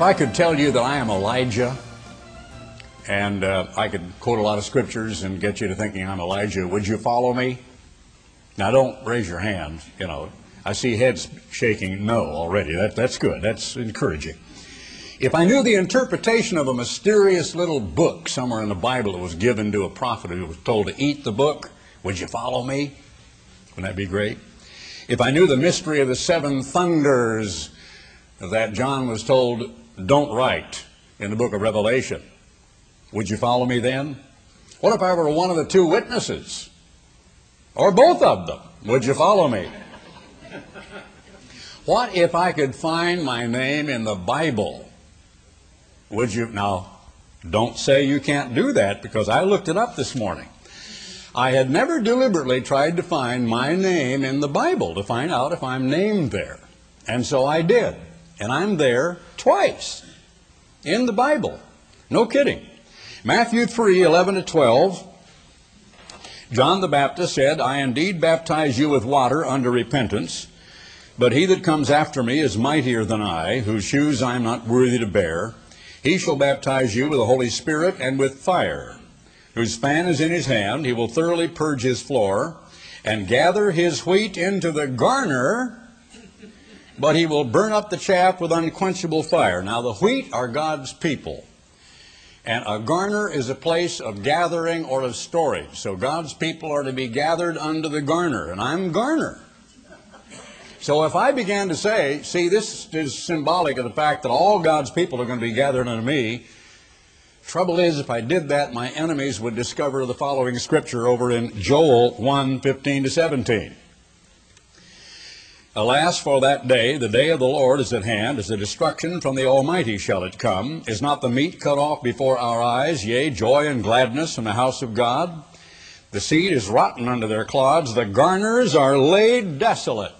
If I could tell you that I am Elijah, and uh, I could quote a lot of scriptures and get you to thinking I'm Elijah, would you follow me? Now, don't raise your hand. You know, I see heads shaking no already. That, that's good. That's encouraging. If I knew the interpretation of a mysterious little book somewhere in the Bible that was given to a prophet who was told to eat the book, would you follow me? Wouldn't that be great? If I knew the mystery of the seven thunders that John was told don't write in the book of Revelation, would you follow me then? What if I were one of the two witnesses? Or both of them? Would you follow me? What if I could find my name in the Bible? Would you? Now, don't say you can't do that because I looked it up this morning. I had never deliberately tried to find my name in the Bible to find out if I'm named there. And so I did. And I'm there twice in the Bible. No kidding. Matthew 3 11 to 12. John the Baptist said, I indeed baptize you with water unto repentance, but he that comes after me is mightier than I, whose shoes I am not worthy to bear. He shall baptize you with the Holy Spirit and with fire, whose fan is in his hand. He will thoroughly purge his floor and gather his wheat into the garner, but he will burn up the chaff with unquenchable fire. Now, the wheat are God's people. And a garner is a place of gathering or of storage. So God's people are to be gathered under the garner, and I'm garner. So if I began to say, see, this is symbolic of the fact that all God's people are going to be gathered unto me, trouble is, if I did that, my enemies would discover the following scripture over in Joel 1 15 to 17. Alas, for that day, the day of the Lord is at hand, as the destruction from the Almighty shall it come. Is not the meat cut off before our eyes, yea, joy and gladness in the house of God? The seed is rotten under their clods, the garners are laid desolate.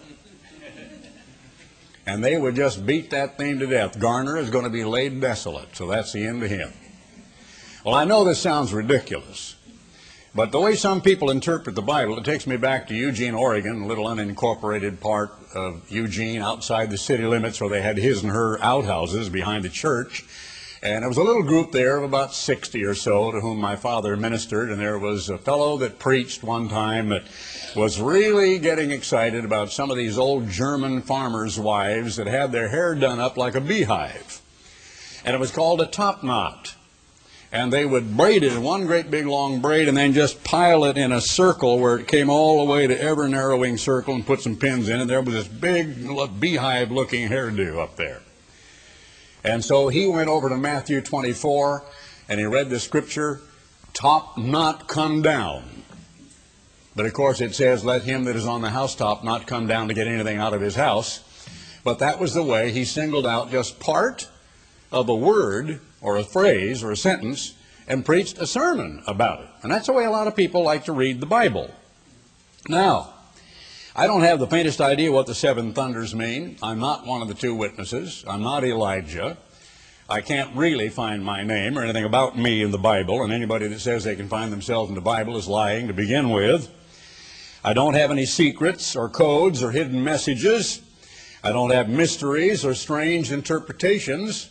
And they would just beat that thing to death. Garner is going to be laid desolate, so that's the end of him. Well, I know this sounds ridiculous. But the way some people interpret the Bible, it takes me back to Eugene, Oregon, a little unincorporated part of Eugene outside the city limits where they had his and her outhouses behind the church. And there was a little group there of about 60 or so to whom my father ministered. And there was a fellow that preached one time that was really getting excited about some of these old German farmers' wives that had their hair done up like a beehive. And it was called a top knot and they would braid it in one great big long braid and then just pile it in a circle where it came all the way to ever narrowing circle and put some pins in it. There was this big beehive looking hairdo up there. And so he went over to Matthew 24 and he read the scripture, top not come down. But of course it says, let him that is on the housetop not come down to get anything out of his house. But that was the way he singled out just part of a word or a phrase or a sentence and preached a sermon about it. And that's the way a lot of people like to read the Bible. Now, I don't have the faintest idea what the seven thunders mean. I'm not one of the two witnesses. I'm not Elijah. I can't really find my name or anything about me in the Bible, and anybody that says they can find themselves in the Bible is lying to begin with. I don't have any secrets or codes or hidden messages. I don't have mysteries or strange interpretations.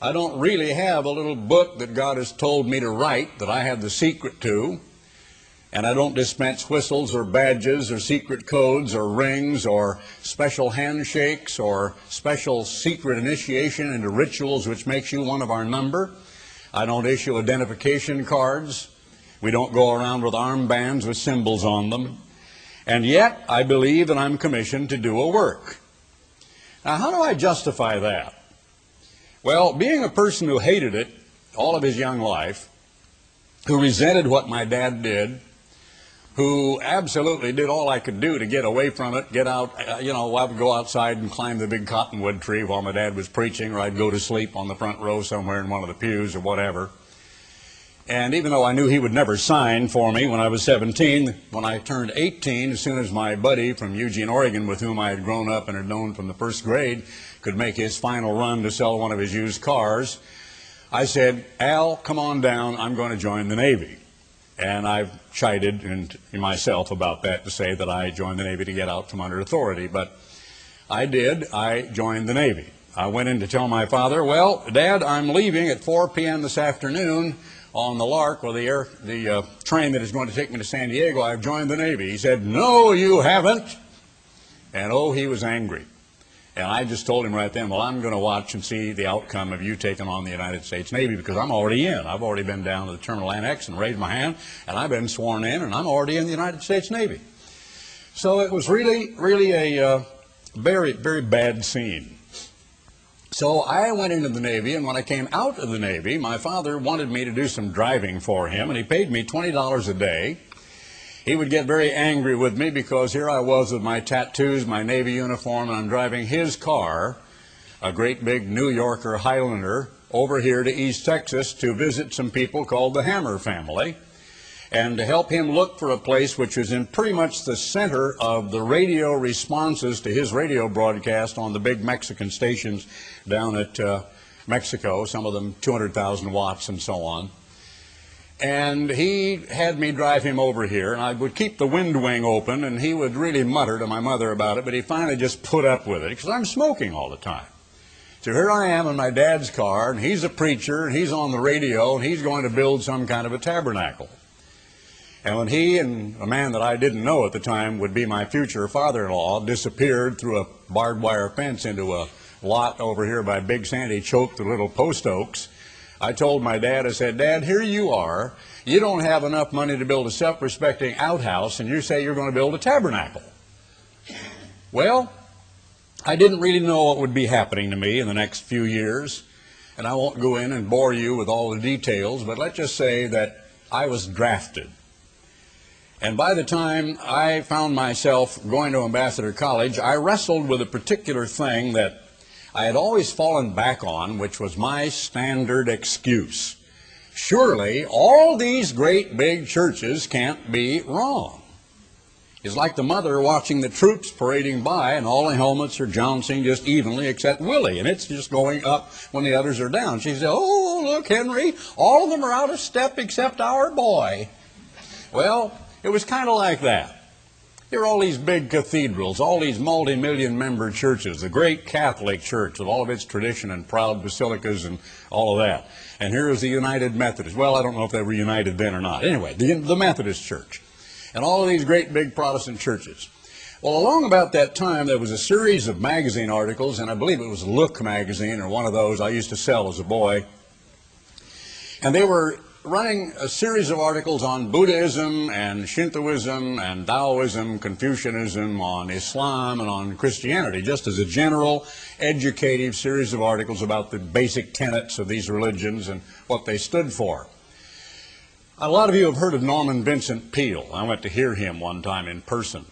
I don't really have a little book that God has told me to write that I have the secret to. And I don't dispense whistles or badges or secret codes or rings or special handshakes or special secret initiation into rituals which makes you one of our number. I don't issue identification cards. We don't go around with armbands with symbols on them. And yet, I believe that I'm commissioned to do a work. Now, how do I justify that? Well, being a person who hated it all of his young life, who resented what my dad did, who absolutely did all I could do to get away from it, get out, uh, you know, I would go outside and climb the big cottonwood tree while my dad was preaching, or I'd go to sleep on the front row somewhere in one of the pews or whatever. And even though I knew he would never sign for me when I was 17, when I turned 18, as soon as my buddy from Eugene, Oregon, with whom I had grown up and had known from the first grade, could make his final run to sell one of his used cars, I said, Al, come on down. I'm going to join the Navy. And I've chided in myself about that to say that I joined the Navy to get out from under authority. But I did. I joined the Navy. I went in to tell my father, well, Dad, I'm leaving at 4 p.m. this afternoon on the Lark, or the, air, the uh, train that is going to take me to San Diego. I've joined the Navy. He said, no, you haven't. And oh, he was angry. And I just told him right then, well, I'm going to watch and see the outcome of you taking on the United States Navy because I'm already in. I've already been down to the Terminal Annex and raised my hand, and I've been sworn in, and I'm already in the United States Navy. So it was really, really a uh, very, very bad scene. So I went into the Navy, and when I came out of the Navy, my father wanted me to do some driving for him, and he paid me $20 a day he would get very angry with me because here I was with my tattoos, my Navy uniform, and I'm driving his car, a great big New Yorker Highlander, over here to East Texas to visit some people called the Hammer family and to help him look for a place which was in pretty much the center of the radio responses to his radio broadcast on the big Mexican stations down at uh, Mexico, some of them 200,000 watts and so on. And he had me drive him over here, and I would keep the wind wing open, and he would really mutter to my mother about it, but he finally just put up with it because I'm smoking all the time. So here I am in my dad's car, and he's a preacher, and he's on the radio, and he's going to build some kind of a tabernacle. And when he and a man that I didn't know at the time would be my future father in law disappeared through a barbed wire fence into a lot over here by Big Sandy, choked the little post oaks, I told my dad, I said, Dad, here you are. You don't have enough money to build a self respecting outhouse, and you say you're going to build a tabernacle. Well, I didn't really know what would be happening to me in the next few years, and I won't go in and bore you with all the details, but let's just say that I was drafted. And by the time I found myself going to Ambassador College, I wrestled with a particular thing that I had always fallen back on, which was my standard excuse. Surely all these great big churches can't be wrong. It's like the mother watching the troops parading by, and all the helmets are jouncing just evenly except Willie, and it's just going up when the others are down. She says, Oh, look, Henry, all of them are out of step except our boy. Well, it was kind of like that. Here are all these big cathedrals, all these multi-million member churches, the great Catholic Church with all of its tradition and proud basilicas and all of that. And here is the United Methodist. Well, I don't know if they were united then or not. Anyway, the, the Methodist Church. And all of these great big Protestant churches. Well, along about that time, there was a series of magazine articles, and I believe it was Look magazine or one of those I used to sell as a boy. And they were running a series of articles on Buddhism and Shintoism and Taoism, Confucianism, on Islam and on Christianity, just as a general educative series of articles about the basic tenets of these religions and what they stood for. A lot of you have heard of Norman Vincent Peale. I went to hear him one time in person.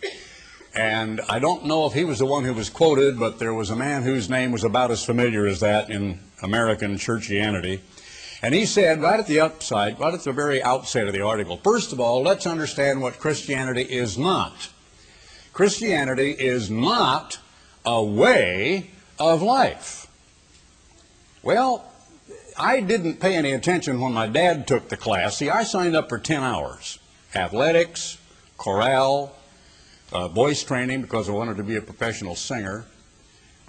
And I don't know if he was the one who was quoted, but there was a man whose name was about as familiar as that in American churchianity. And he said right at the upside, right at the very outset of the article, first of all, let's understand what Christianity is not. Christianity is not a way of life. Well, I didn't pay any attention when my dad took the class. See, I signed up for 10 hours athletics, chorale, uh, voice training because I wanted to be a professional singer,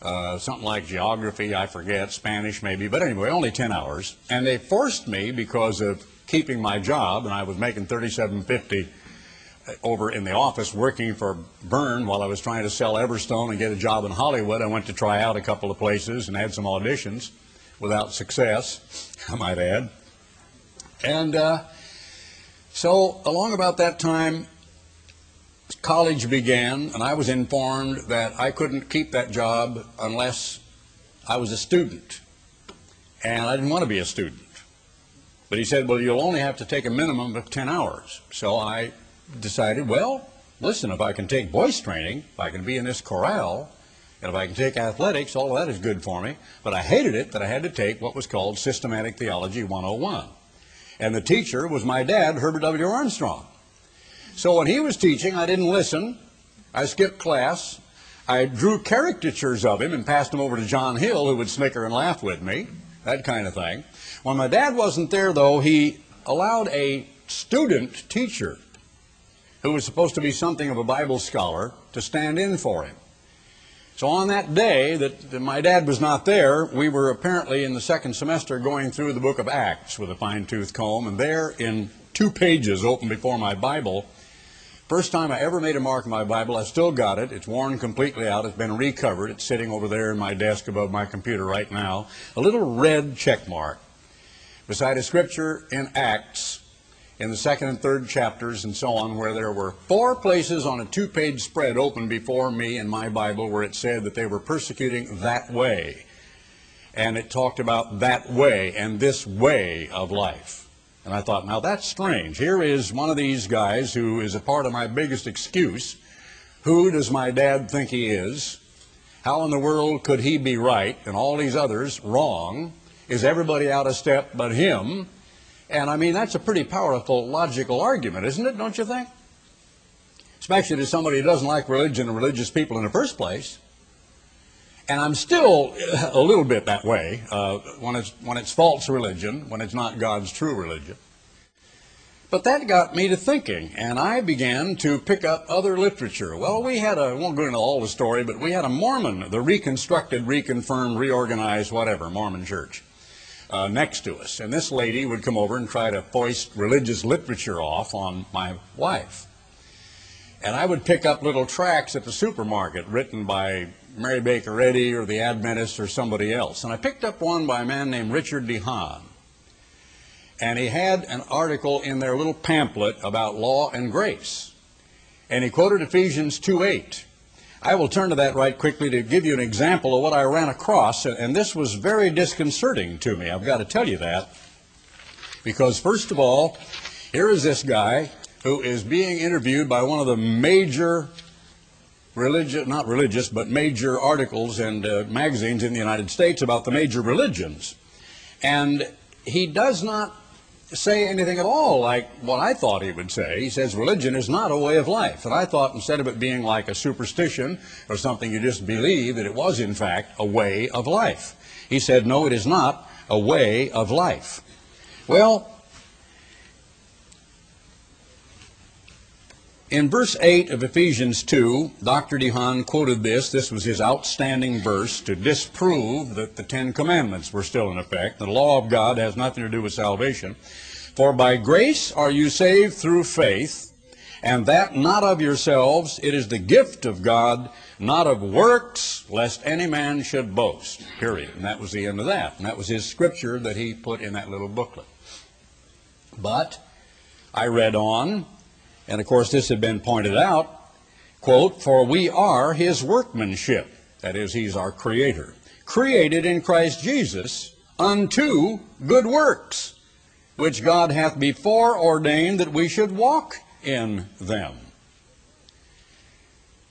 uh, something like geography, I forget, Spanish maybe, but anyway, only 10 hours. And they forced me because of keeping my job, and I was making 37.50 over in the office working for Byrne while I was trying to sell Everstone and get a job in Hollywood. I went to try out a couple of places and had some auditions without success, I might add. And uh, so along about that time, college began, and I was informed that I couldn't keep that job unless I was a student. And I didn't want to be a student. But he said, well, you'll only have to take a minimum of 10 hours. So I decided, well, listen, if I can take voice training, if I can be in this chorale, and if I can take athletics, all of that is good for me. But I hated it that I had to take what was called Systematic Theology 101. And the teacher was my dad, Herbert W. Armstrong. So when he was teaching, I didn't listen. I skipped class. I drew caricatures of him and passed them over to John Hill, who would snicker and laugh with me, that kind of thing. When my dad wasn't there, though, he allowed a student teacher who was supposed to be something of a Bible scholar to stand in for him. So on that day that, my dad was not there, we were apparently in the second semester going through the book of Acts with a fine tooth comb, and there in two pages open before my Bible, first time I ever made a mark in my Bible, I still got it. It's worn completely out. It's been recovered. It's sitting over there in my desk above my computer right now. A little red check mark beside a scripture in Acts in the second and third chapters and so on, where there were four places on a two page spread open before me in my Bible where it said that they were persecuting that way. And it talked about that way and this way of life. And I thought, now that's strange. Here is one of these guys who is a part of my biggest excuse. Who does my dad think he is? How in the world could he be right and all these others wrong? Is everybody out of step but him? And I mean, that's a pretty powerful logical argument, isn't it, don't you think? Especially to somebody who doesn't like religion and religious people in the first place. And I'm still a little bit that way uh, when, it's, when it's false religion, when it's not God's true religion. But that got me to thinking, and I began to pick up other literature. Well, we had a, I won't go into all the story, but we had a Mormon, the reconstructed, reconfirmed, reorganized, whatever, Mormon church uh, next to us. And this lady would come over and try to foist religious literature off on my wife. And I would pick up little tracts at the supermarket written by Mary Baker Eddy or the Adventist or somebody else. And I picked up one by a man named Richard DeHaan. And he had an article in their little pamphlet about law and grace. And he quoted Ephesians 2.8. I will turn to that right quickly to give you an example of what I ran across, and this was very disconcerting to me. I've got to tell you that. Because, first of all, here is this guy who is being interviewed by one of the major religious, not religious, but major articles and uh, magazines in the United States about the major religions. And he does not say anything at all like what I thought he would say. He says religion is not a way of life. And I thought instead of it being like a superstition or something you just believe, that it was in fact a way of life. He said, no, it is not a way of life. Well, in verse 8 of Ephesians 2, Dr. DeHaan quoted this. This was his outstanding verse to disprove that the Ten Commandments were still in effect. The law of God has nothing to do with salvation. For by grace are you saved through faith, and that not of yourselves, it is the gift of God, not of works, lest any man should boast. Period. And that was the end of that. And that was his scripture that he put in that little booklet. But I read on, and of course this had been pointed out, quote, For we are his workmanship. That is, he's our creator. Created in Christ Jesus unto good works which God hath before ordained that we should walk in them.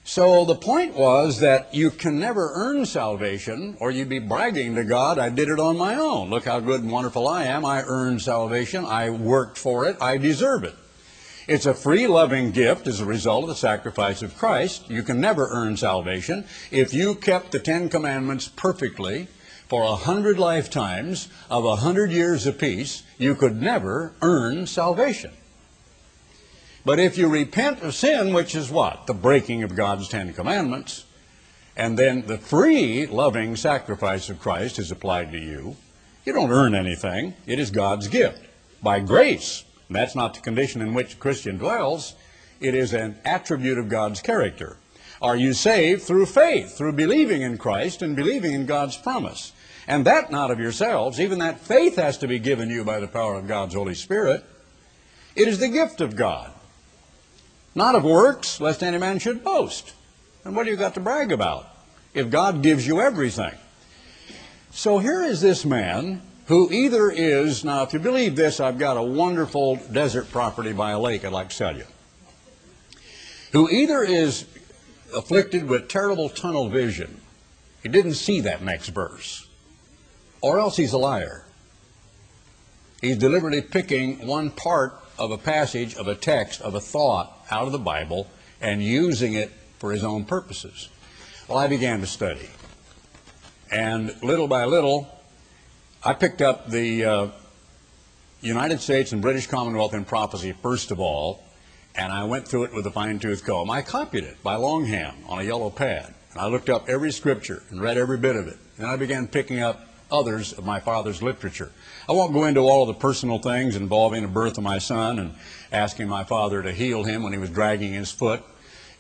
So the point was that you can never earn salvation, or you'd be bragging to God, I did it on my own. Look how good and wonderful I am. I earned salvation. I worked for it. I deserve it. It's a free, loving gift as a result of the sacrifice of Christ. You can never earn salvation. If you kept the Ten Commandments perfectly, for a hundred lifetimes of a hundred years apiece, you could never earn salvation. But if you repent of sin, which is what? The breaking of God's Ten Commandments, and then the free, loving sacrifice of Christ is applied to you, you don't earn anything. It is God's gift by grace. And that's not the condition in which a Christian dwells. It is an attribute of God's character. Are you saved through faith, through believing in Christ and believing in God's promise? And that not of yourselves. Even that faith has to be given you by the power of God's Holy Spirit. It is the gift of God. Not of works, lest any man should boast. And what do you got to brag about? If God gives you everything. So here is this man who either is, now if you believe this, I've got a wonderful desert property by a lake I'd like to sell you. Who either is afflicted with terrible tunnel vision. He didn't see that next verse or else he's a liar. He's deliberately picking one part of a passage, of a text, of a thought out of the Bible and using it for his own purposes. Well, I began to study. And little by little, I picked up the uh, United States and British Commonwealth in Prophecy, first of all, and I went through it with a fine tooth comb. I copied it by longhand on a yellow pad. And I looked up every scripture and read every bit of it. And I began picking up others of my father's literature. I won't go into all of the personal things involving the birth of my son and asking my father to heal him when he was dragging his foot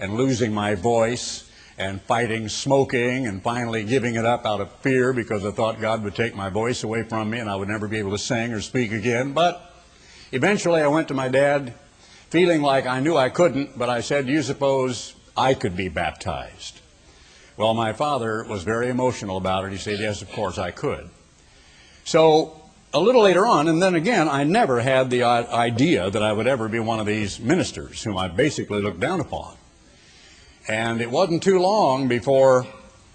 and losing my voice and fighting smoking and finally giving it up out of fear because I thought God would take my voice away from me and I would never be able to sing or speak again. But eventually I went to my dad feeling like I knew I couldn't, but I said, Do you suppose I could be baptized? Well, my father was very emotional about it. He said, Yes, of course I could. So a little later on, and then again, I never had the idea that I would ever be one of these ministers whom I basically looked down upon. And it wasn't too long before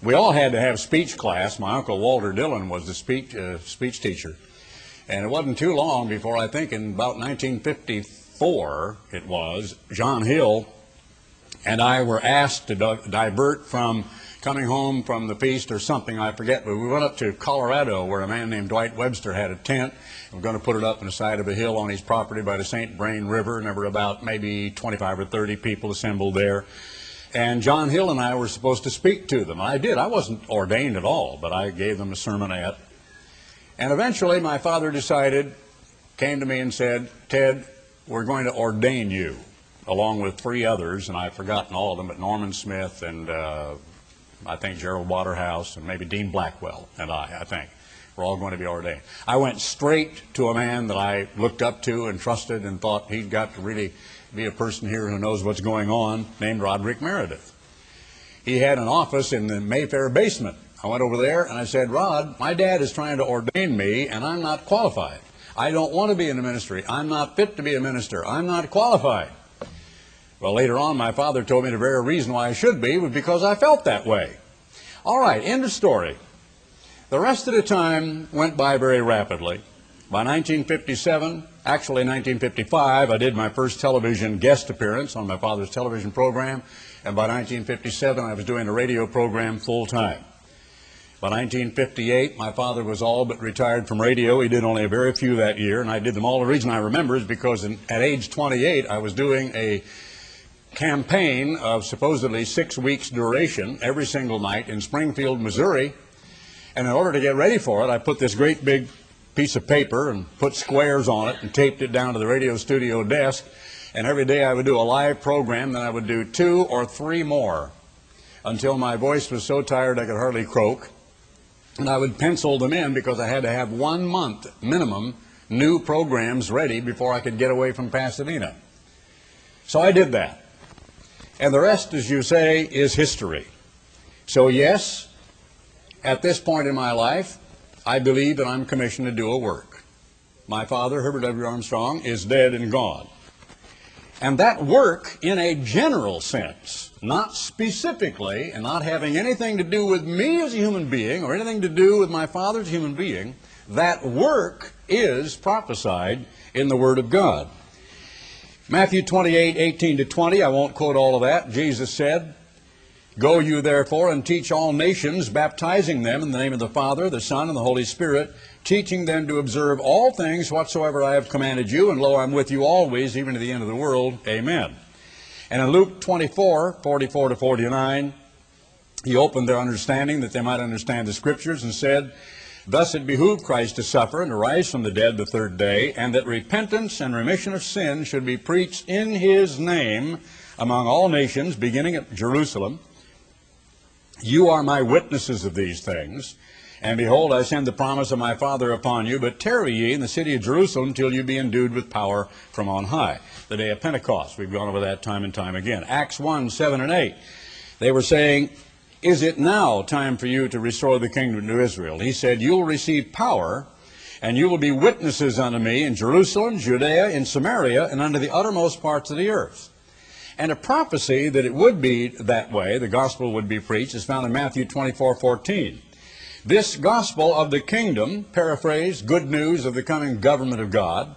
we all had to have speech class. My uncle Walter Dillon was the speech, uh, speech teacher. And it wasn't too long before, I think in about 1954, it was, John Hill and I were asked to divert from coming home from the feast or something, I forget, but we went up to Colorado where a man named Dwight Webster had a tent. We're going to put it up on the side of a hill on his property by the St. Vrain River, and there were about maybe 25 or 30 people assembled there. And John Hill and I were supposed to speak to them. I did. I wasn't ordained at all, but I gave them a sermonette. And eventually my father decided, came to me and said, Ted, we're going to ordain you, along with three others, and I've forgotten all of them, but Norman Smith and uh, I think Gerald Waterhouse and maybe Dean Blackwell and I, I think. We're all going to be ordained. I went straight to a man that I looked up to and trusted and thought he'd got to really be a person here who knows what's going on, named Roderick Meredith. He had an office in the Mayfair basement. I went over there and I said, Rod, my dad is trying to ordain me and I'm not qualified. I don't want to be in the ministry. I'm not fit to be a minister. I'm not qualified. Well, later on, my father told me the very reason why I should be was because I felt that way. All right, end of story. The rest of the time went by very rapidly. By 1957, actually 1955, I did my first television guest appearance on my father's television program, and by 1957, I was doing a radio program full time. By 1958, my father was all but retired from radio. He did only a very few that year, and I did them all. The reason I remember is because in, at age 28, I was doing a campaign of supposedly six weeks duration every single night in Springfield, Missouri. And in order to get ready for it, I put this great big piece of paper and put squares on it and taped it down to the radio studio desk. And every day I would do a live program, then I would do two or three more until my voice was so tired I could hardly croak. And I would pencil them in because I had to have one month minimum new programs ready before I could get away from Pasadena. So I did that. And the rest, as you say, is history. So, yes, at this point in my life, I believe that I'm commissioned to do a work. My father, Herbert W. Armstrong, is dead and gone. And that work, in a general sense, not specifically, and not having anything to do with me as a human being or anything to do with my father as a human being, that work is prophesied in the Word of God. Matthew 28, 18 to 20, I won't quote all of that. Jesus said, Go you therefore and teach all nations, baptizing them in the name of the Father, the Son, and the Holy Spirit, teaching them to observe all things whatsoever I have commanded you, and lo, I'm with you always, even to the end of the world. Amen. And in Luke 24, 44 to 49, he opened their understanding that they might understand the Scriptures and said, Thus it behooved Christ to suffer and to rise from the dead the third day, and that repentance and remission of sin should be preached in his name among all nations, beginning at Jerusalem. You are my witnesses of these things. And behold, I send the promise of my Father upon you, but tarry ye in the city of Jerusalem till you be endued with power from on high. The day of Pentecost. We've gone over that time and time again. Acts 1, 7 and 8. They were saying, is it now time for you to restore the kingdom to Israel? He said, You'll receive power, and you will be witnesses unto me in Jerusalem, Judea, in Samaria, and unto the uttermost parts of the earth. And a prophecy that it would be that way, the gospel would be preached, is found in Matthew 24 14. This gospel of the kingdom, paraphrased, good news of the coming government of God,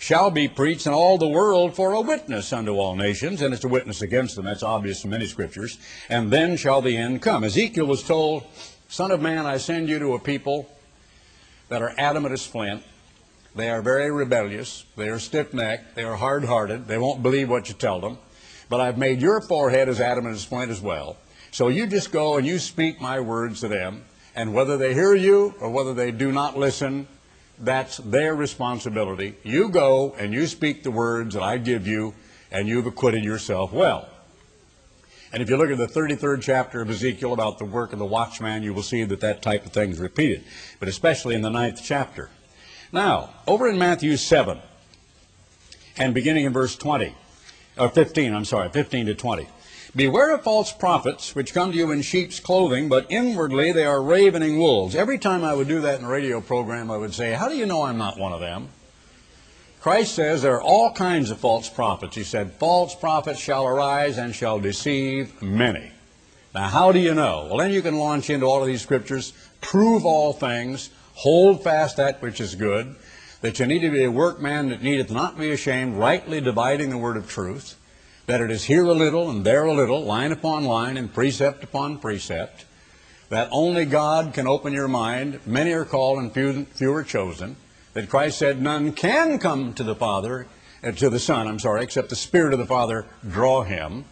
shall be preached in all the world for a witness unto all nations, and it's a witness against them. That's obvious from many scriptures. And then shall the end come. Ezekiel was told, Son of man, I send you to a people that are adamant as flint. They are very rebellious. They are stiff necked. They are hard hearted. They won't believe what you tell them. But I've made your forehead as adamant as flint as well. So you just go and you speak my words to them, and whether they hear you or whether they do not listen, that's their responsibility. You go and you speak the words that I give you, and you've acquitted yourself well. And if you look at the 33rd chapter of Ezekiel about the work of the watchman, you will see that that type of thing is repeated, but especially in the ninth chapter. Now, over in Matthew 7, and beginning in verse 20, or 15, I'm sorry, 15 to 20. Beware of false prophets, which come to you in sheep's clothing, but inwardly they are ravening wolves. Every time I would do that in a radio program, I would say, How do you know I'm not one of them? Christ says there are all kinds of false prophets. He said, False prophets shall arise and shall deceive many. Now, how do you know? Well, then you can launch into all of these scriptures, prove all things, hold fast that which is good, that you need to be a workman that needeth not be ashamed, rightly dividing the word of truth that it is here a little and there a little, line upon line and precept upon precept, that only God can open your mind. Many are called and few, few are chosen. That Christ said none can come to the Father, uh, to the Son, I'm sorry, except the Spirit of the Father draw him.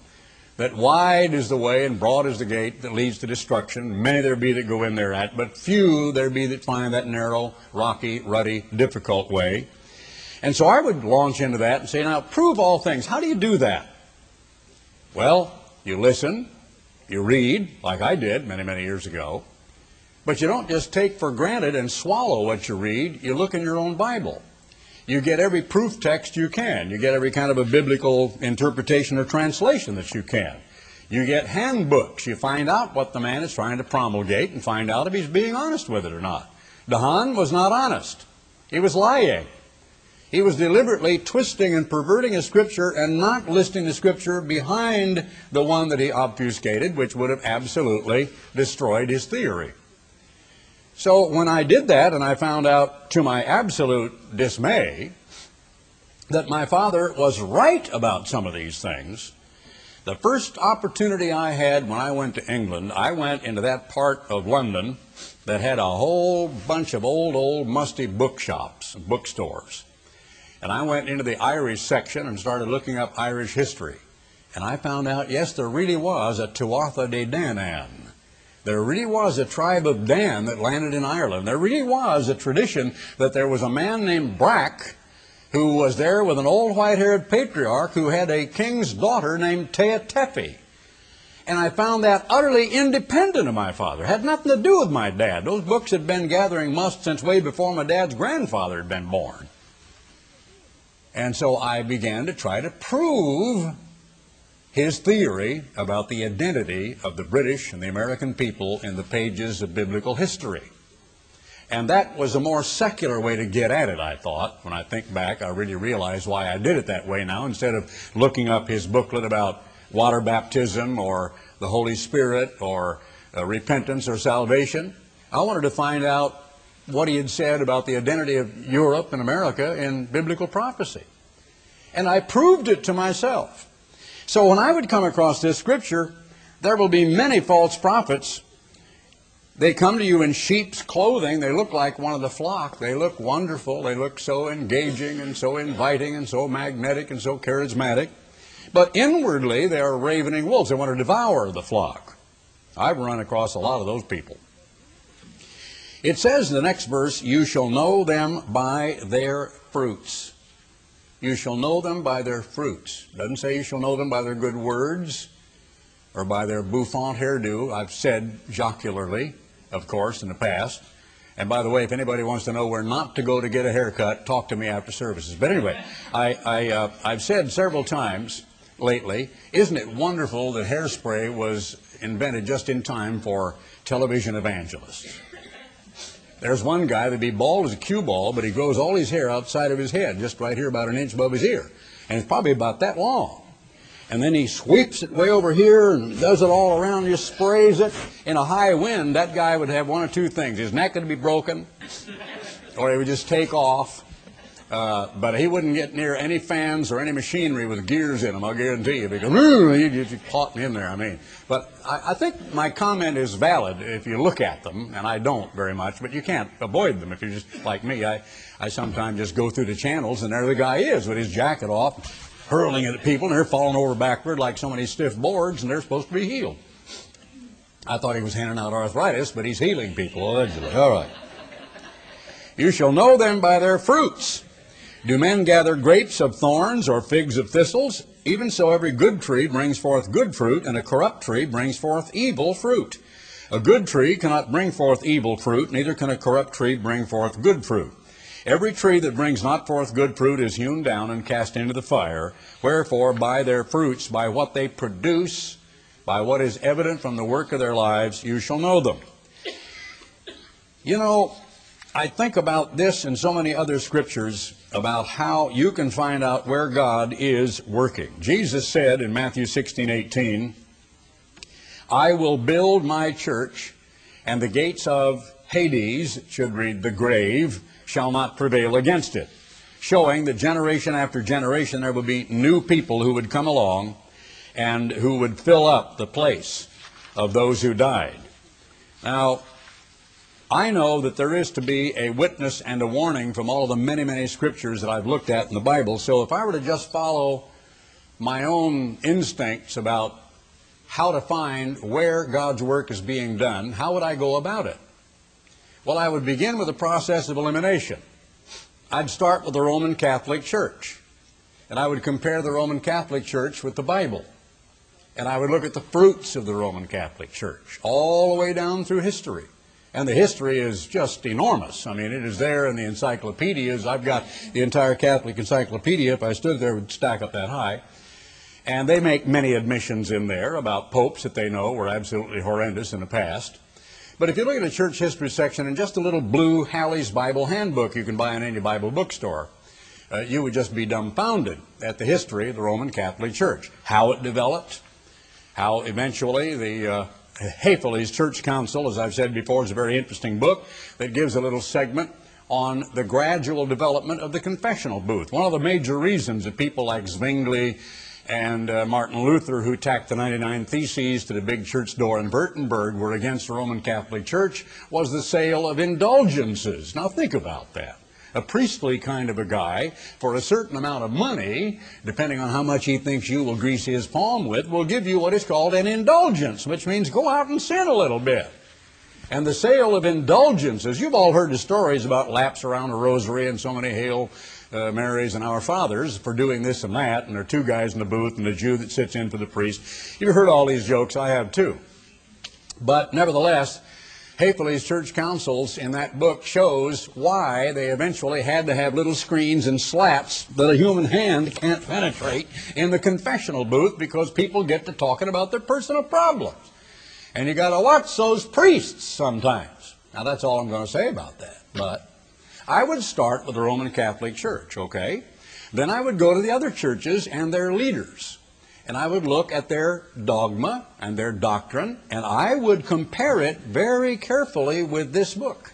That wide is the way and broad is the gate that leads to destruction. Many there be that go in thereat, but few there be that find that narrow, rocky, ruddy, difficult way. And so I would launch into that and say, now prove all things. How do you do that? Well, you listen, you read, like I did many, many years ago, but you don't just take for granted and swallow what you read. You look in your own Bible. You get every proof text you can. You get every kind of a biblical interpretation or translation that you can. You get handbooks. You find out what the man is trying to promulgate and find out if he's being honest with it or not. DeHaan was not honest. He was lying. He was deliberately twisting and perverting a scripture and not listing the scripture behind the one that he obfuscated, which would have absolutely destroyed his theory. So when I did that and I found out to my absolute dismay that my father was right about some of these things, the first opportunity I had when I went to England, I went into that part of London that had a whole bunch of old, old, musty bookshops, bookstores. And I went into the Irish section and started looking up Irish history. And I found out, yes, there really was a Tuatha De Danann. There really was a tribe of Dan that landed in Ireland. There really was a tradition that there was a man named Brack who was there with an old white-haired patriarch who had a king's daughter named Tea And I found that utterly independent of my father. It had nothing to do with my dad. Those books had been gathering must since way before my dad's grandfather had been born. And so I began to try to prove his theory about the identity of the British and the American people in the pages of biblical history. And that was a more secular way to get at it, I thought. When I think back, I really realize why I did it that way now. Instead of looking up his booklet about water baptism or the Holy Spirit or uh, repentance or salvation, I wanted to find out what he had said about the identity of Europe and America in biblical prophecy. And I proved it to myself. So when I would come across this scripture, there will be many false prophets. They come to you in sheep's clothing. They look like one of the flock. They look wonderful. They look so engaging and so inviting and so magnetic and so charismatic. But inwardly, they are ravening wolves. They want to devour the flock. I've run across a lot of those people. It says in the next verse, You shall know them by their fruits. You shall know them by their fruits. Doesn't say you shall know them by their good words or by their bouffant hairdo. I've said jocularly, of course, in the past. And by the way, if anybody wants to know where not to go to get a haircut, talk to me after services. But anyway, I, I, uh, I've said several times lately, isn't it wonderful that hairspray was invented just in time for television evangelists? There's one guy that'd be bald as a cue ball, but he grows all his hair outside of his head, just right here about an inch above his ear. And it's probably about that long. And then he sweeps it way over here and does it all around, just sprays it. In a high wind, that guy would have one or two things. His neck would be broken, or he would just take off. Uh, but he wouldn't get near any fans or any machinery with gears in them, I'll guarantee you. Because he'd just caught in there, I mean. But I, I, think my comment is valid if you look at them, and I don't very much, but you can't avoid them if you're just like me. I, I sometimes just go through the channels, and there the guy is with his jacket off, hurling it at people, and they're falling over backward like so many stiff boards, and they're supposed to be healed. I thought he was handing out arthritis, but he's healing people allegedly. All right. You shall know them by their fruits. Do men gather grapes of thorns or figs of thistles? Even so, every good tree brings forth good fruit, and a corrupt tree brings forth evil fruit. A good tree cannot bring forth evil fruit, neither can a corrupt tree bring forth good fruit. Every tree that brings not forth good fruit is hewn down and cast into the fire. Wherefore, by their fruits, by what they produce, by what is evident from the work of their lives, you shall know them. You know, I think about this and so many other scriptures about how you can find out where God is working. Jesus said in Matthew 16, 18, I will build my church, and the gates of Hades, should read the grave, shall not prevail against it. Showing that generation after generation there would be new people who would come along and who would fill up the place of those who died. Now, I know that there is to be a witness and a warning from all of the many, many scriptures that I've looked at in the Bible. So if I were to just follow my own instincts about how to find where God's work is being done, how would I go about it? Well, I would begin with a process of elimination. I'd start with the Roman Catholic Church, and I would compare the Roman Catholic Church with the Bible. And I would look at the fruits of the Roman Catholic Church all the way down through history. And the history is just enormous. I mean, it is there in the encyclopedias. I've got the entire Catholic encyclopedia. If I stood there, it would stack up that high. And they make many admissions in there about popes that they know were absolutely horrendous in the past. But if you look at the church history section in just a little blue Halley's Bible handbook you can buy in any Bible bookstore, uh, you would just be dumbfounded at the history of the Roman Catholic Church, how it developed, how eventually the uh, Hefele's Church Council, as I've said before, is a very interesting book that gives a little segment on the gradual development of the confessional booth. One of the major reasons that people like Zwingli and uh, Martin Luther, who tacked the 99 Theses to the big church door in Wittenberg, were against the Roman Catholic Church, was the sale of indulgences. Now think about that a priestly kind of a guy, for a certain amount of money, depending on how much he thinks you will grease his palm with, will give you what is called an indulgence, which means go out and sin a little bit. And the sale of indulgences, you've all heard the stories about laps around a rosary and so many Hail uh, Marys and Our Fathers for doing this and that, and there are two guys in the booth and a Jew that sits in for the priest. You've heard all these jokes, I have too. But nevertheless, Hefele's church councils in that book shows why they eventually had to have little screens and slats that a human hand can't penetrate in the confessional booth because people get to talking about their personal problems. And you got to watch those priests sometimes. Now that's all I'm going to say about that. But I would start with the Roman Catholic Church, okay? Then I would go to the other churches and their leaders and I would look at their dogma and their doctrine, and I would compare it very carefully with this book.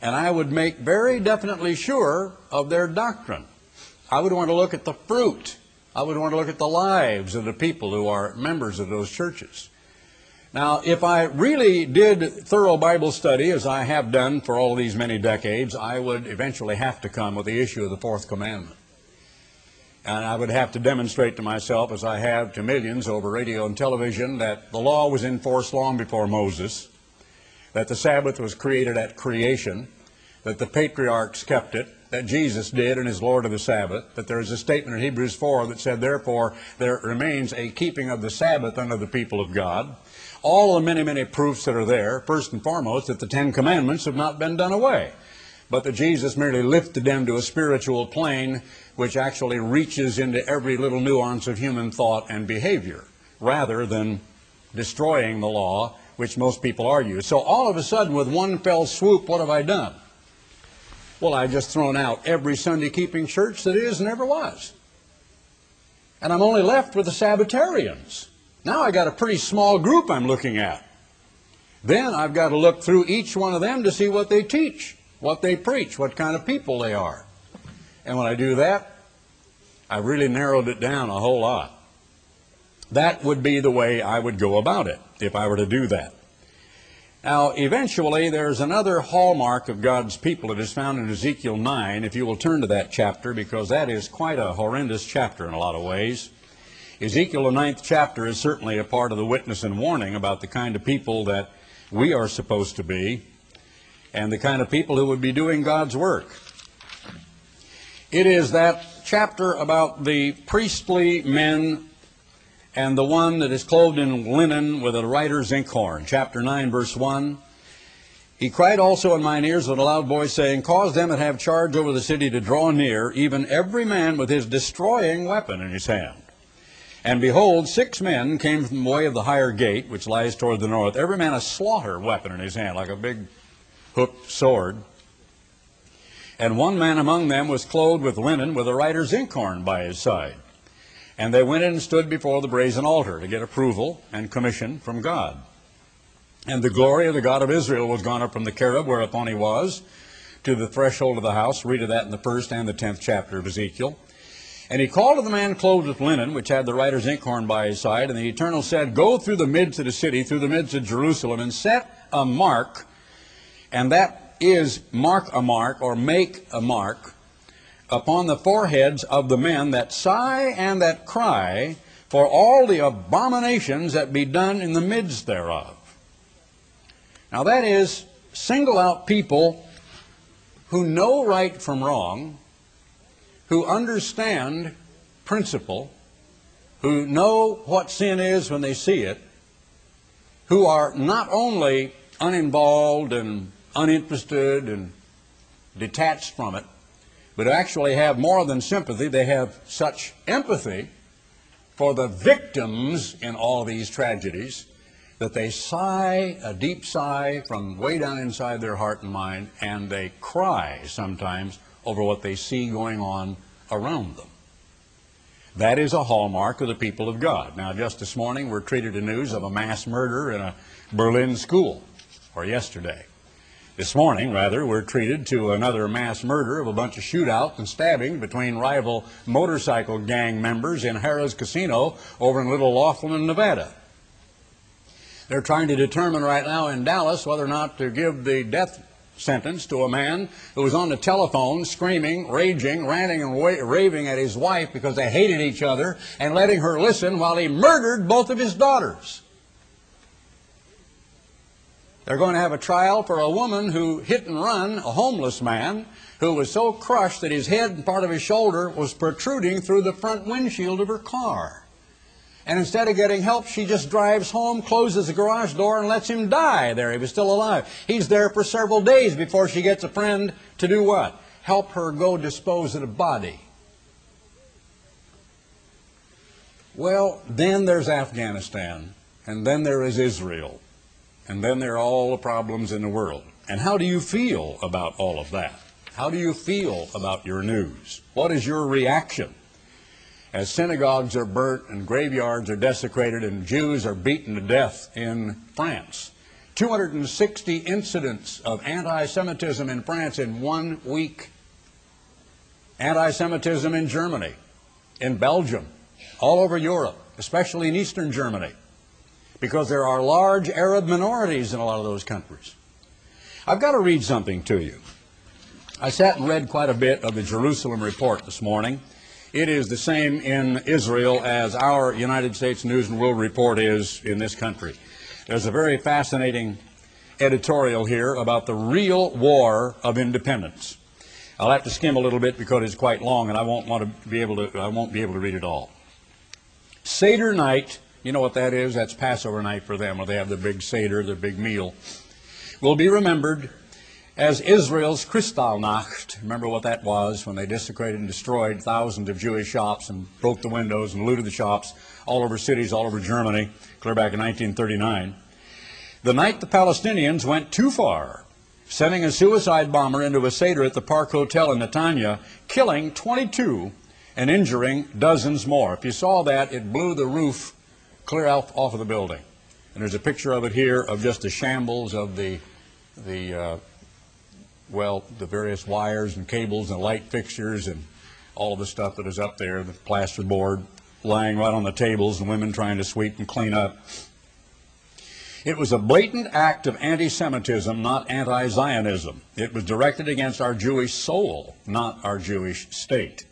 And I would make very definitely sure of their doctrine. I would want to look at the fruit. I would want to look at the lives of the people who are members of those churches. Now, if I really did thorough Bible study, as I have done for all these many decades, I would eventually have to come with the issue of the fourth commandment. And I would have to demonstrate to myself, as I have to millions over radio and television, that the law was in force long before Moses, that the Sabbath was created at creation, that the patriarchs kept it, that Jesus did and is Lord of the Sabbath, that there is a statement in Hebrews 4 that said, therefore, there remains a keeping of the Sabbath under the people of God. All the many, many proofs that are there, first and foremost, that the Ten Commandments have not been done away, but that Jesus merely lifted them to a spiritual plane which actually reaches into every little nuance of human thought and behavior, rather than destroying the law, which most people argue. So all of a sudden, with one fell swoop, what have I done? Well, I've just thrown out every Sunday keeping church that is and ever was. And I'm only left with the Sabbatarians. Now I've got a pretty small group I'm looking at. Then I've got to look through each one of them to see what they teach, what they preach, what kind of people they are. And when I do that, I really narrowed it down a whole lot. That would be the way I would go about it if I were to do that. Now, eventually, there's another hallmark of God's people that is found in Ezekiel 9, if you will turn to that chapter, because that is quite a horrendous chapter in a lot of ways. Ezekiel, the ninth chapter, is certainly a part of the witness and warning about the kind of people that we are supposed to be and the kind of people who would be doing God's work. It is that chapter about the priestly men and the one that is clothed in linen with a writer's inkhorn. Chapter 9, verse 1. He cried also in mine ears with a loud voice, saying, Cause them that have charge over the city to draw near, even every man with his destroying weapon in his hand. And behold, six men came from the way of the higher gate, which lies toward the north, every man a slaughter weapon in his hand, like a big hooked sword. And one man among them was clothed with linen, with a writer's inkhorn by his side. And they went in and stood before the brazen altar to get approval and commission from God. And the glory of the God of Israel was gone up from the cherub whereupon he was to the threshold of the house. Read of that in the first and the tenth chapter of Ezekiel. And he called to the man clothed with linen, which had the writer's inkhorn by his side, and the Eternal said, Go through the midst of the city, through the midst of Jerusalem, and set a mark, and that is mark a mark, or make a mark, upon the foreheads of the men that sigh and that cry for all the abominations that be done in the midst thereof. Now that is, single out people who know right from wrong, who understand principle, who know what sin is when they see it, who are not only uninvolved and uninterested and detached from it, but actually have more than sympathy, they have such empathy for the victims in all these tragedies that they sigh a deep sigh from way down inside their heart and mind, and they cry sometimes over what they see going on around them. That is a hallmark of the people of God. Now, just this morning, we're treated to news of a mass murder in a Berlin school, or yesterday. This morning, rather, we're treated to another mass murder of a bunch of shootouts and stabbing between rival motorcycle gang members in Harrah's Casino over in Little Laughlin, Nevada. They're trying to determine right now in Dallas whether or not to give the death sentence to a man who was on the telephone screaming, raging, ranting, and raving at his wife because they hated each other and letting her listen while he murdered both of his daughters. They're going to have a trial for a woman who hit and run a homeless man who was so crushed that his head and part of his shoulder was protruding through the front windshield of her car. And instead of getting help, she just drives home, closes the garage door, and lets him die there. He was still alive. He's there for several days before she gets a friend to do what? Help her go dispose of the body. Well, then there's Afghanistan, and then there is Israel, and then there are all the problems in the world. And how do you feel about all of that? How do you feel about your news? What is your reaction? as synagogues are burnt and graveyards are desecrated and Jews are beaten to death in France. 260 incidents of anti Semitism in France in one week. Anti Semitism in Germany, in Belgium, all over Europe, especially in Eastern Germany, because there are large Arab minorities in a lot of those countries. I've got to read something to you. I sat and read quite a bit of the Jerusalem Report this morning. It is the same in Israel as our United States News and World Report is in this country. There's a very fascinating editorial here about the real war of independence. I'll have to skim a little bit because it's quite long and I won't want to be able to I won't be able to read it all. Seder night, you know what that is? That's Passover night for them, where they have the big Seder, the big meal, will be remembered as Israel's Kristallnacht. Remember what that was when they desecrated and destroyed thousands of Jewish shops and broke the windows and looted the shops all over cities, all over Germany, clear back in 1939. The night the Palestinians went too far, sending a suicide bomber into a Seder at the Park Hotel in Netanya, killing 22 and injuring dozens more. If you saw that, it blew the roof clear off, off of the building. And there's a picture of it here of just the shambles of the, the uh, well, the various wires and cables and light fixtures and all of the stuff that is up there, the plasterboard lying right on the tables and women trying to sweep and clean up. It was a blatant act of anti-Semitism, not anti-Zionism. It was directed against our Jewish soul, not our Jewish state.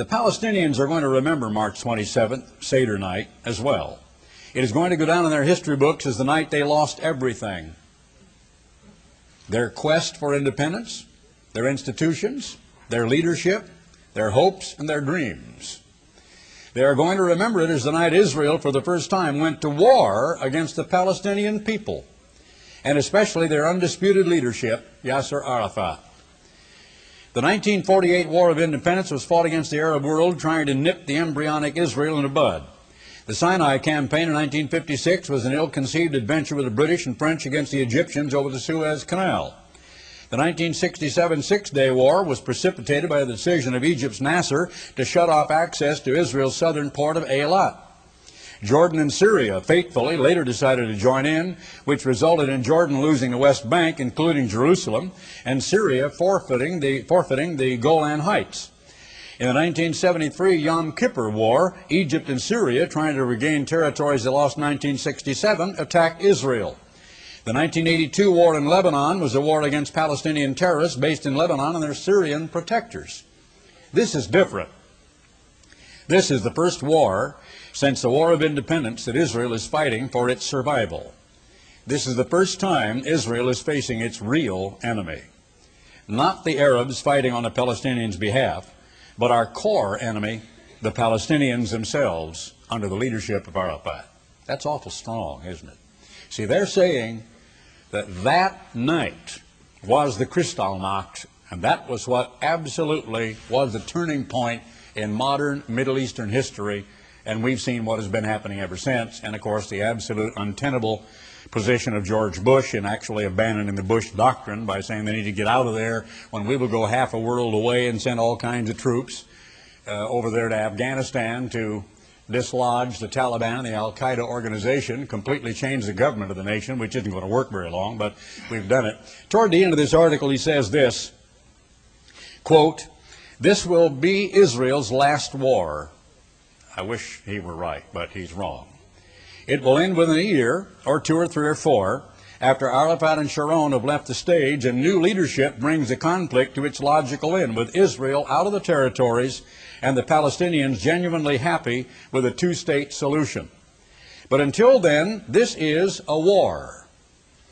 The Palestinians are going to remember March 27th, Seder night, as well. It is going to go down in their history books as the night they lost everything their quest for independence, their institutions, their leadership, their hopes, and their dreams. They are going to remember it as the night Israel, for the first time, went to war against the Palestinian people, and especially their undisputed leadership, Yasser Arafat. The 1948 War of Independence was fought against the Arab world trying to nip the embryonic Israel in the bud. The Sinai Campaign in 1956 was an ill-conceived adventure with the British and French against the Egyptians over the Suez Canal. The 1967 Six-Day War was precipitated by the decision of Egypt's Nasser to shut off access to Israel's southern port of Eilat. Jordan and Syria faithfully later decided to join in, which resulted in Jordan losing the West Bank, including Jerusalem, and Syria forfeiting the, forfeiting the Golan Heights. In the 1973 Yom Kippur War, Egypt and Syria, trying to regain territories they lost in 1967, attacked Israel. The 1982 war in Lebanon was a war against Palestinian terrorists based in Lebanon and their Syrian protectors. This is different. This is the first war since the War of Independence that Israel is fighting for its survival. This is the first time Israel is facing its real enemy. Not the Arabs fighting on the Palestinians' behalf, but our core enemy, the Palestinians themselves, under the leadership of Arafat. That's awful strong, isn't it? See, they're saying that that night was the Kristallnacht, and that was what absolutely was the turning point in modern Middle Eastern history, and we've seen what has been happening ever since, and of course the absolute untenable position of George Bush in actually abandoning the Bush doctrine by saying they need to get out of there when we will go half a world away and send all kinds of troops uh, over there to Afghanistan to dislodge the Taliban, the Al Qaeda organization, completely change the government of the nation, which isn't going to work very long, but we've done it. Toward the end of this article, he says this quote, This will be Israel's last war. I wish he were right, but he's wrong. It will end within a year, or two or three or four, after Arafat and Sharon have left the stage and new leadership brings the conflict to its logical end, with Israel out of the territories and the Palestinians genuinely happy with a two-state solution. But until then, this is a war.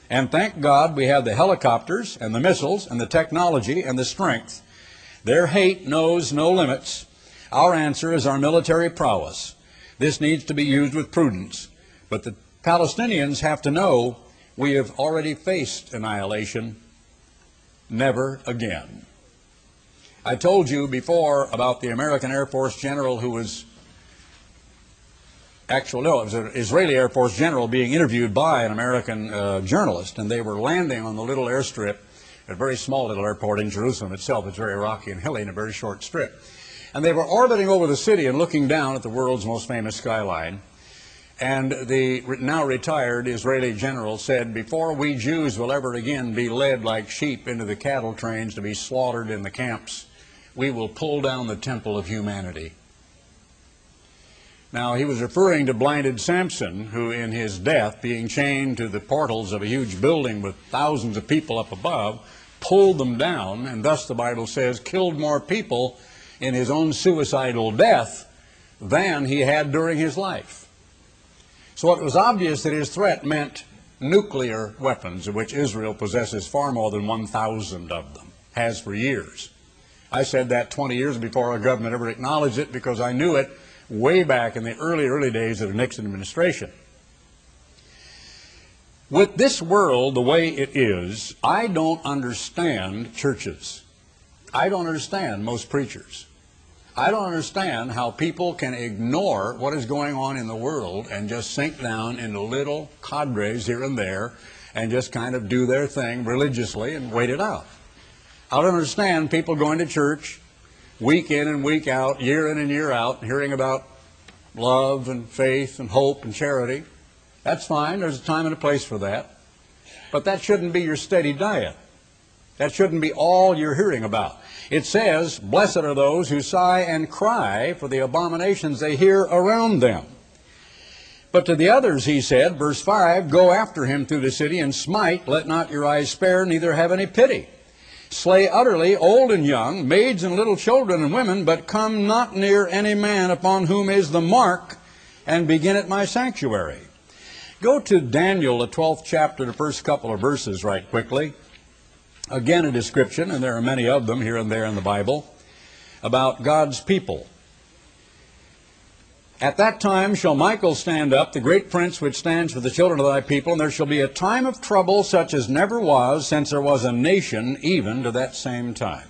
And thank God we have the helicopters and the missiles and the technology and the strength. Their hate knows no limits. Our answer is our military prowess. This needs to be used with prudence. But the Palestinians have to know we have already faced annihilation. Never again. I told you before about the American Air Force general who was actually, no, it was an Israeli Air Force general being interviewed by an American uh, journalist, and they were landing on the little airstrip, a very small little airport in Jerusalem itself. It's very rocky and hilly and a very short strip. And they were orbiting over the city and looking down at the world's most famous skyline. And the now retired Israeli general said, Before we Jews will ever again be led like sheep into the cattle trains to be slaughtered in the camps, we will pull down the temple of humanity. Now, he was referring to blinded Samson, who in his death, being chained to the portals of a huge building with thousands of people up above, pulled them down, and thus the Bible says, killed more people in his own suicidal death than he had during his life. So it was obvious that his threat meant nuclear weapons, of which Israel possesses far more than 1,000 of them, has for years. I said that 20 years before our government ever acknowledged it because I knew it way back in the early, early days of the Nixon administration. With this world the way it is, I don't understand churches. I don't understand most preachers. I don't understand how people can ignore what is going on in the world and just sink down into little cadres here and there and just kind of do their thing religiously and wait it out. I don't understand people going to church week in and week out, year in and year out, hearing about love and faith and hope and charity. That's fine. There's a time and a place for that. But that shouldn't be your steady diet. That shouldn't be all you're hearing about. It says, Blessed are those who sigh and cry for the abominations they hear around them. But to the others he said, verse 5, Go after him through the city and smite, let not your eyes spare, neither have any pity. slay utterly old and young, maids and little children and women, but come not near any man upon whom is the mark, and begin at my sanctuary. Go to Daniel, the 12th chapter, the first couple of verses, right quickly. Again, a description, and there are many of them here and there in the Bible, about God's people. At that time shall Michael stand up, the great prince which stands for the children of thy people, and there shall be a time of trouble such as never was since there was a nation even to that same time.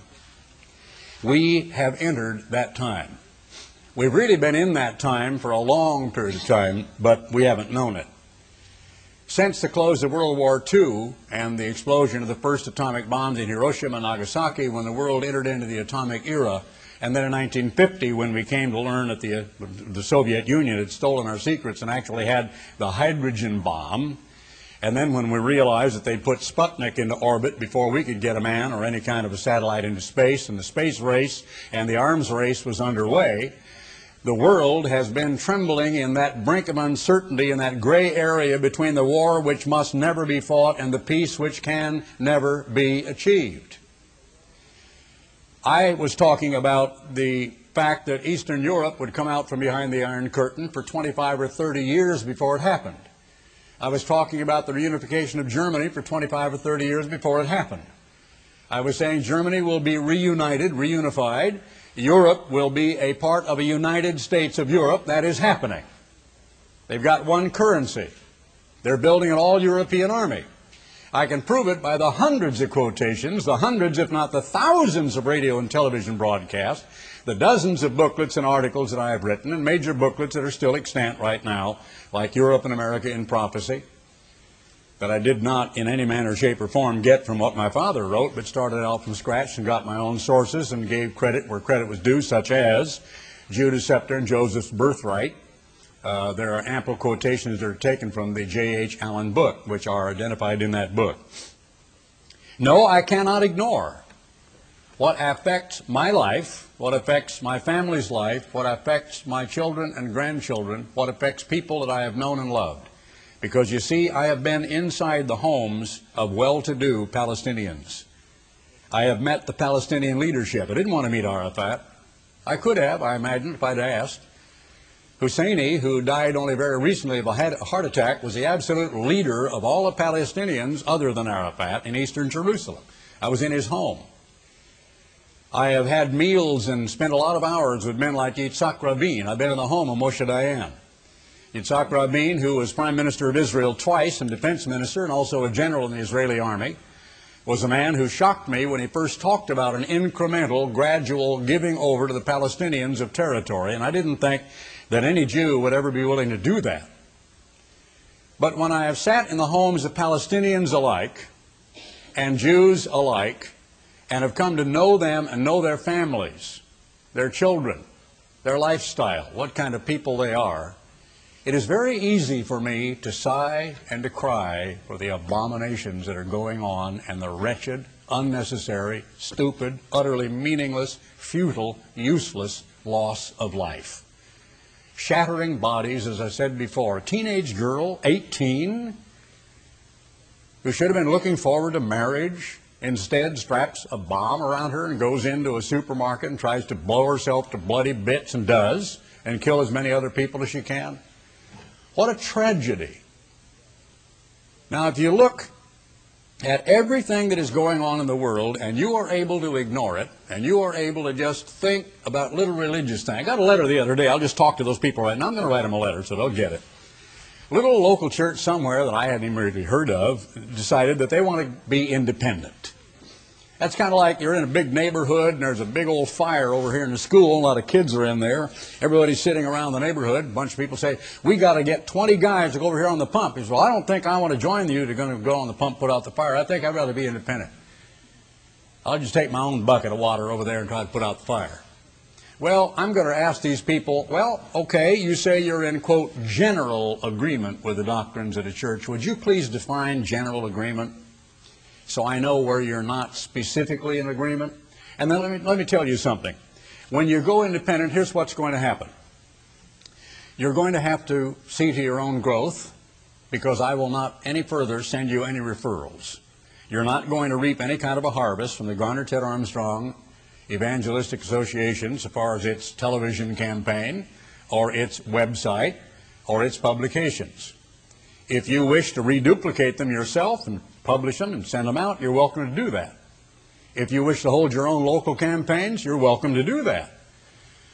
We have entered that time. We've really been in that time for a long period of time, but we haven't known it. Since the close of World War II and the explosion of the first atomic bombs in Hiroshima and Nagasaki, when the world entered into the atomic era, and then in 1950, when we came to learn that the, the Soviet Union had stolen our secrets and actually had the hydrogen bomb, and then when we realized that they'd put Sputnik into orbit before we could get a man or any kind of a satellite into space, and the space race and the arms race was underway, the world has been trembling in that brink of uncertainty, in that gray area between the war which must never be fought and the peace which can never be achieved. I was talking about the fact that Eastern Europe would come out from behind the Iron Curtain for 25 or 30 years before it happened. I was talking about the reunification of Germany for 25 or 30 years before it happened. I was saying Germany will be reunited, reunified. Europe will be a part of a United States of Europe. That is happening. They've got one currency. They're building an all European army. I can prove it by the hundreds of quotations, the hundreds, if not the thousands, of radio and television broadcasts, the dozens of booklets and articles that I have written, and major booklets that are still extant right now, like Europe and America in Prophecy, that I did not in any manner, shape, or form get from what my father wrote, but started out from scratch and got my own sources and gave credit where credit was due, such as Judah's Scepter and Joseph's Birthright, uh, there are ample quotations that are taken from the J.H. Allen book, which are identified in that book. No, I cannot ignore what affects my life, what affects my family's life, what affects my children and grandchildren, what affects people that I have known and loved. Because you see, I have been inside the homes of well-to-do Palestinians. I have met the Palestinian leadership. I didn't want to meet Arafat. I could have, I imagine, if I'd asked. Husseini, who died only very recently of a heart attack, was the absolute leader of all the Palestinians other than Arafat in eastern Jerusalem. I was in his home. I have had meals and spent a lot of hours with men like Yitzhak Rabin. I've been in the home of Moshe Dayan. Yitzhak Rabin, who was Prime Minister of Israel twice and Defense Minister and also a general in the Israeli Army, was a man who shocked me when he first talked about an incremental, gradual giving over to the Palestinians of territory. And I didn't think that any Jew would ever be willing to do that. But when I have sat in the homes of Palestinians alike and Jews alike and have come to know them and know their families, their children, their lifestyle, what kind of people they are, it is very easy for me to sigh and to cry for the abominations that are going on and the wretched, unnecessary, stupid, utterly meaningless, futile, useless loss of life shattering bodies, as I said before. A teenage girl, 18, who should have been looking forward to marriage, instead straps a bomb around her and goes into a supermarket and tries to blow herself to bloody bits and does, and kill as many other people as she can. What a tragedy. Now, if you look at everything that is going on in the world and you are able to ignore it and you are able to just think about little religious things. I got a letter the other day. I'll just talk to those people right now. I'm going to write them a letter so they'll get it. Little local church somewhere that I hadn't even really heard of decided that they want to be independent. That's kind of like you're in a big neighborhood and there's a big old fire over here in the school. A lot of kids are in there. Everybody's sitting around the neighborhood. A bunch of people say, we got to get 20 guys to go over here on the pump. He says, well, I don't think I want to join you to go on the pump, put out the fire. I think I'd rather be independent. I'll just take my own bucket of water over there and try to put out the fire. Well, I'm going to ask these people, well, okay, you say you're in, quote, general agreement with the doctrines of the church. Would you please define general agreement? So I know where you're not specifically in agreement. And then let me, let me tell you something. When you go independent, here's what's going to happen. You're going to have to see to your own growth because I will not any further send you any referrals. You're not going to reap any kind of a harvest from the Garner Ted Armstrong Evangelistic Association so far as its television campaign or its website or its publications. If you wish to reduplicate them yourself and publish them and send them out, you're welcome to do that. If you wish to hold your own local campaigns, you're welcome to do that.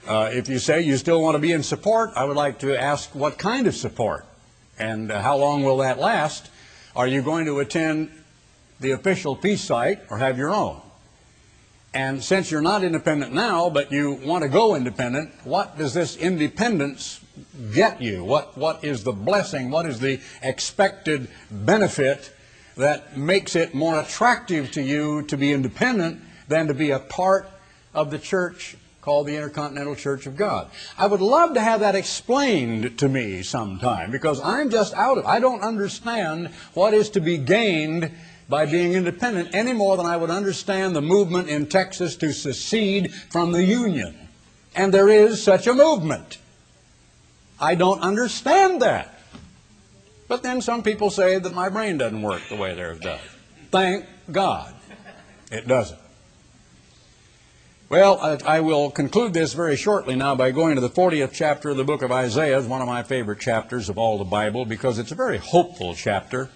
Uh, if you say you still want to be in support, I would like to ask what kind of support and uh, how long will that last? Are you going to attend the official feast site or have your own? And since you're not independent now, but you want to go independent, what does this independence get you? What, what is the blessing? What is the expected benefit that makes it more attractive to you to be independent than to be a part of the church called the Intercontinental Church of God. I would love to have that explained to me sometime because I'm just out of I don't understand what is to be gained by being independent any more than I would understand the movement in Texas to secede from the Union. And there is such a movement. I don't understand that. But then some people say that my brain doesn't work the way theirs does. Thank God it doesn't. Well, I, I, will conclude this very shortly now by going to the 40th chapter of the book of Isaiah. One of my favorite chapters of all the Bible because it's a very hopeful chapter.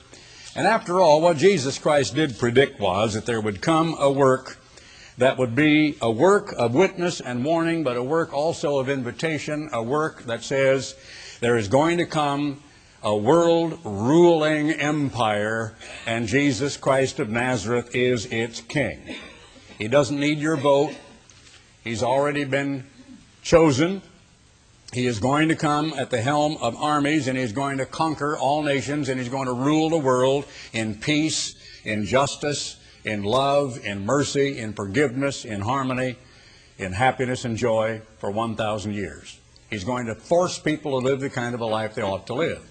And after all, what Jesus Christ did predict was that there would come a work that would be a work of witness and warning, but a work also of invitation, a work that says there is going to come a world ruling empire, and Jesus Christ of Nazareth is its king. He doesn't need your vote. He's already been chosen. He is going to come at the helm of armies and he's going to conquer all nations and he's going to rule the world in peace, in justice, in love, in mercy, in forgiveness, in harmony, in happiness and joy for 1,000 years. He's going to force people to live the kind of a life they ought to live.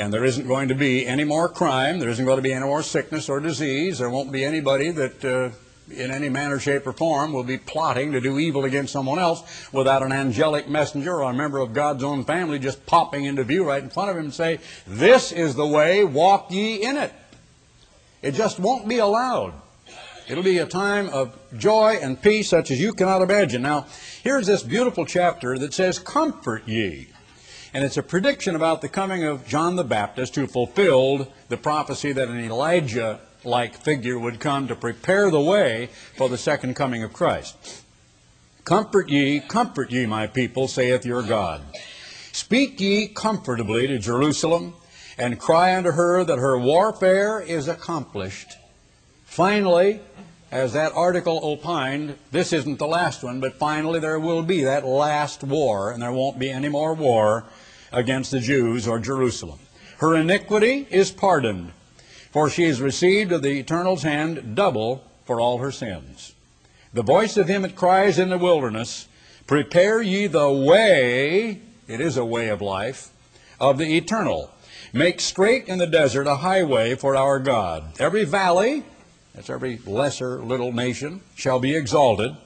And there isn't going to be any more crime. There isn't going to be any more sickness or disease. There won't be anybody that uh, in any manner, shape, or form will be plotting to do evil against someone else without an angelic messenger or a member of God's own family just popping into view right in front of him and say, This is the way, walk ye in it. It just won't be allowed. It'll be a time of joy and peace such as you cannot imagine. Now, here's this beautiful chapter that says, Comfort ye. And it's a prediction about the coming of John the Baptist who fulfilled the prophecy that an Elijah like figure would come to prepare the way for the second coming of Christ. Comfort ye, comfort ye, my people, saith your God. Speak ye comfortably to Jerusalem, and cry unto her that her warfare is accomplished. Finally, as that article opined, this isn't the last one, but finally there will be that last war, and there won't be any more war against the Jews or Jerusalem. Her iniquity is pardoned, for she has received of the Eternal's hand double for all her sins. The voice of him that cries in the wilderness, Prepare ye the way, it is a way of life, of the eternal. Make straight in the desert a highway for our God. Every valley, that's every lesser little nation, shall be exalted.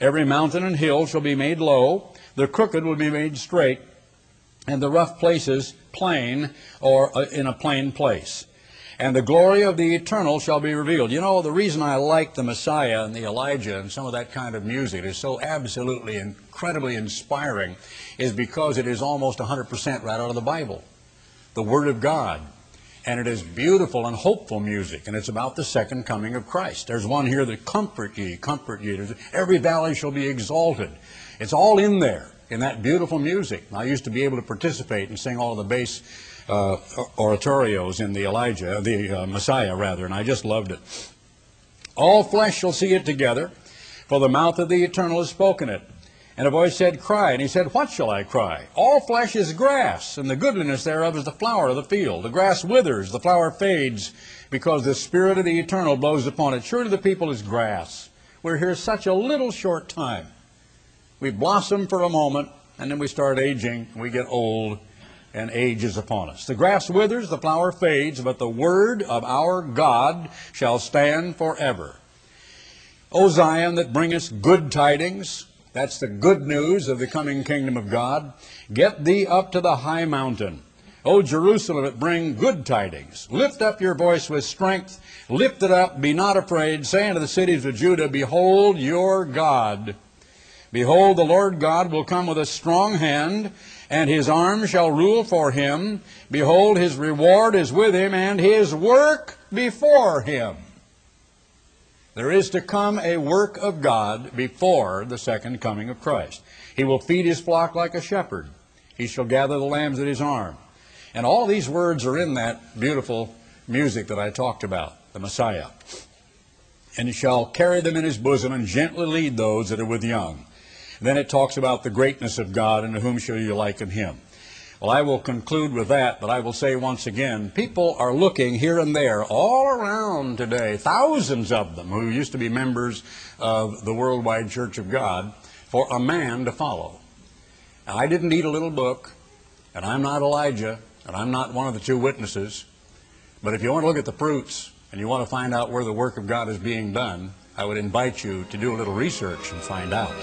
Every mountain and hill shall be made low. The crooked will be made straight, and the rough places plain, or uh, in a plain place and the glory of the eternal shall be revealed. You know, the reason I like the Messiah and the Elijah and some of that kind of music is so absolutely incredibly inspiring is because it is almost 100% right out of the Bible, the Word of God. And it is beautiful and hopeful music, and it's about the second coming of Christ. There's one here that comfort ye, comfort ye. Every valley shall be exalted. It's all in there, in that beautiful music. I used to be able to participate and sing all the bass uh, oratorios in the Elijah, the uh, Messiah rather, and I just loved it. All flesh shall see it together, for the mouth of the eternal has spoken it. And a voice said, Cry. And he said, What shall I cry? All flesh is grass, and the goodliness thereof is the flower of the field. The grass withers, the flower fades, because the Spirit of the eternal blows upon it. Surely the people is grass. We're here such a little short time. We blossom for a moment, and then we start aging, we get old, and age is upon us. The grass withers, the flower fades, but the word of our God shall stand forever. O Zion, that bringest good tidings, that's the good news of the coming kingdom of God, get thee up to the high mountain, O Jerusalem, bring good tidings. Lift up your voice with strength. Lift it up, be not afraid, Say unto the cities of Judah, Behold your God. Behold, the Lord God will come with a strong hand, and his arm shall rule for him. Behold, his reward is with him, and his work before him. There is to come a work of God before the second coming of Christ. He will feed his flock like a shepherd. He shall gather the lambs at his arm. And all these words are in that beautiful music that I talked about, the Messiah. And he shall carry them in his bosom and gently lead those that are with young. Then it talks about the greatness of God and to whom shall you liken him. Well, I will conclude with that, but I will say once again, people are looking here and there all around today, thousands of them who used to be members of the Worldwide Church of God, for a man to follow. Now, I didn't eat a little book, and I'm not Elijah, and I'm not one of the two witnesses, but if you want to look at the fruits and you want to find out where the work of God is being done, I would invite you to do a little research and find out.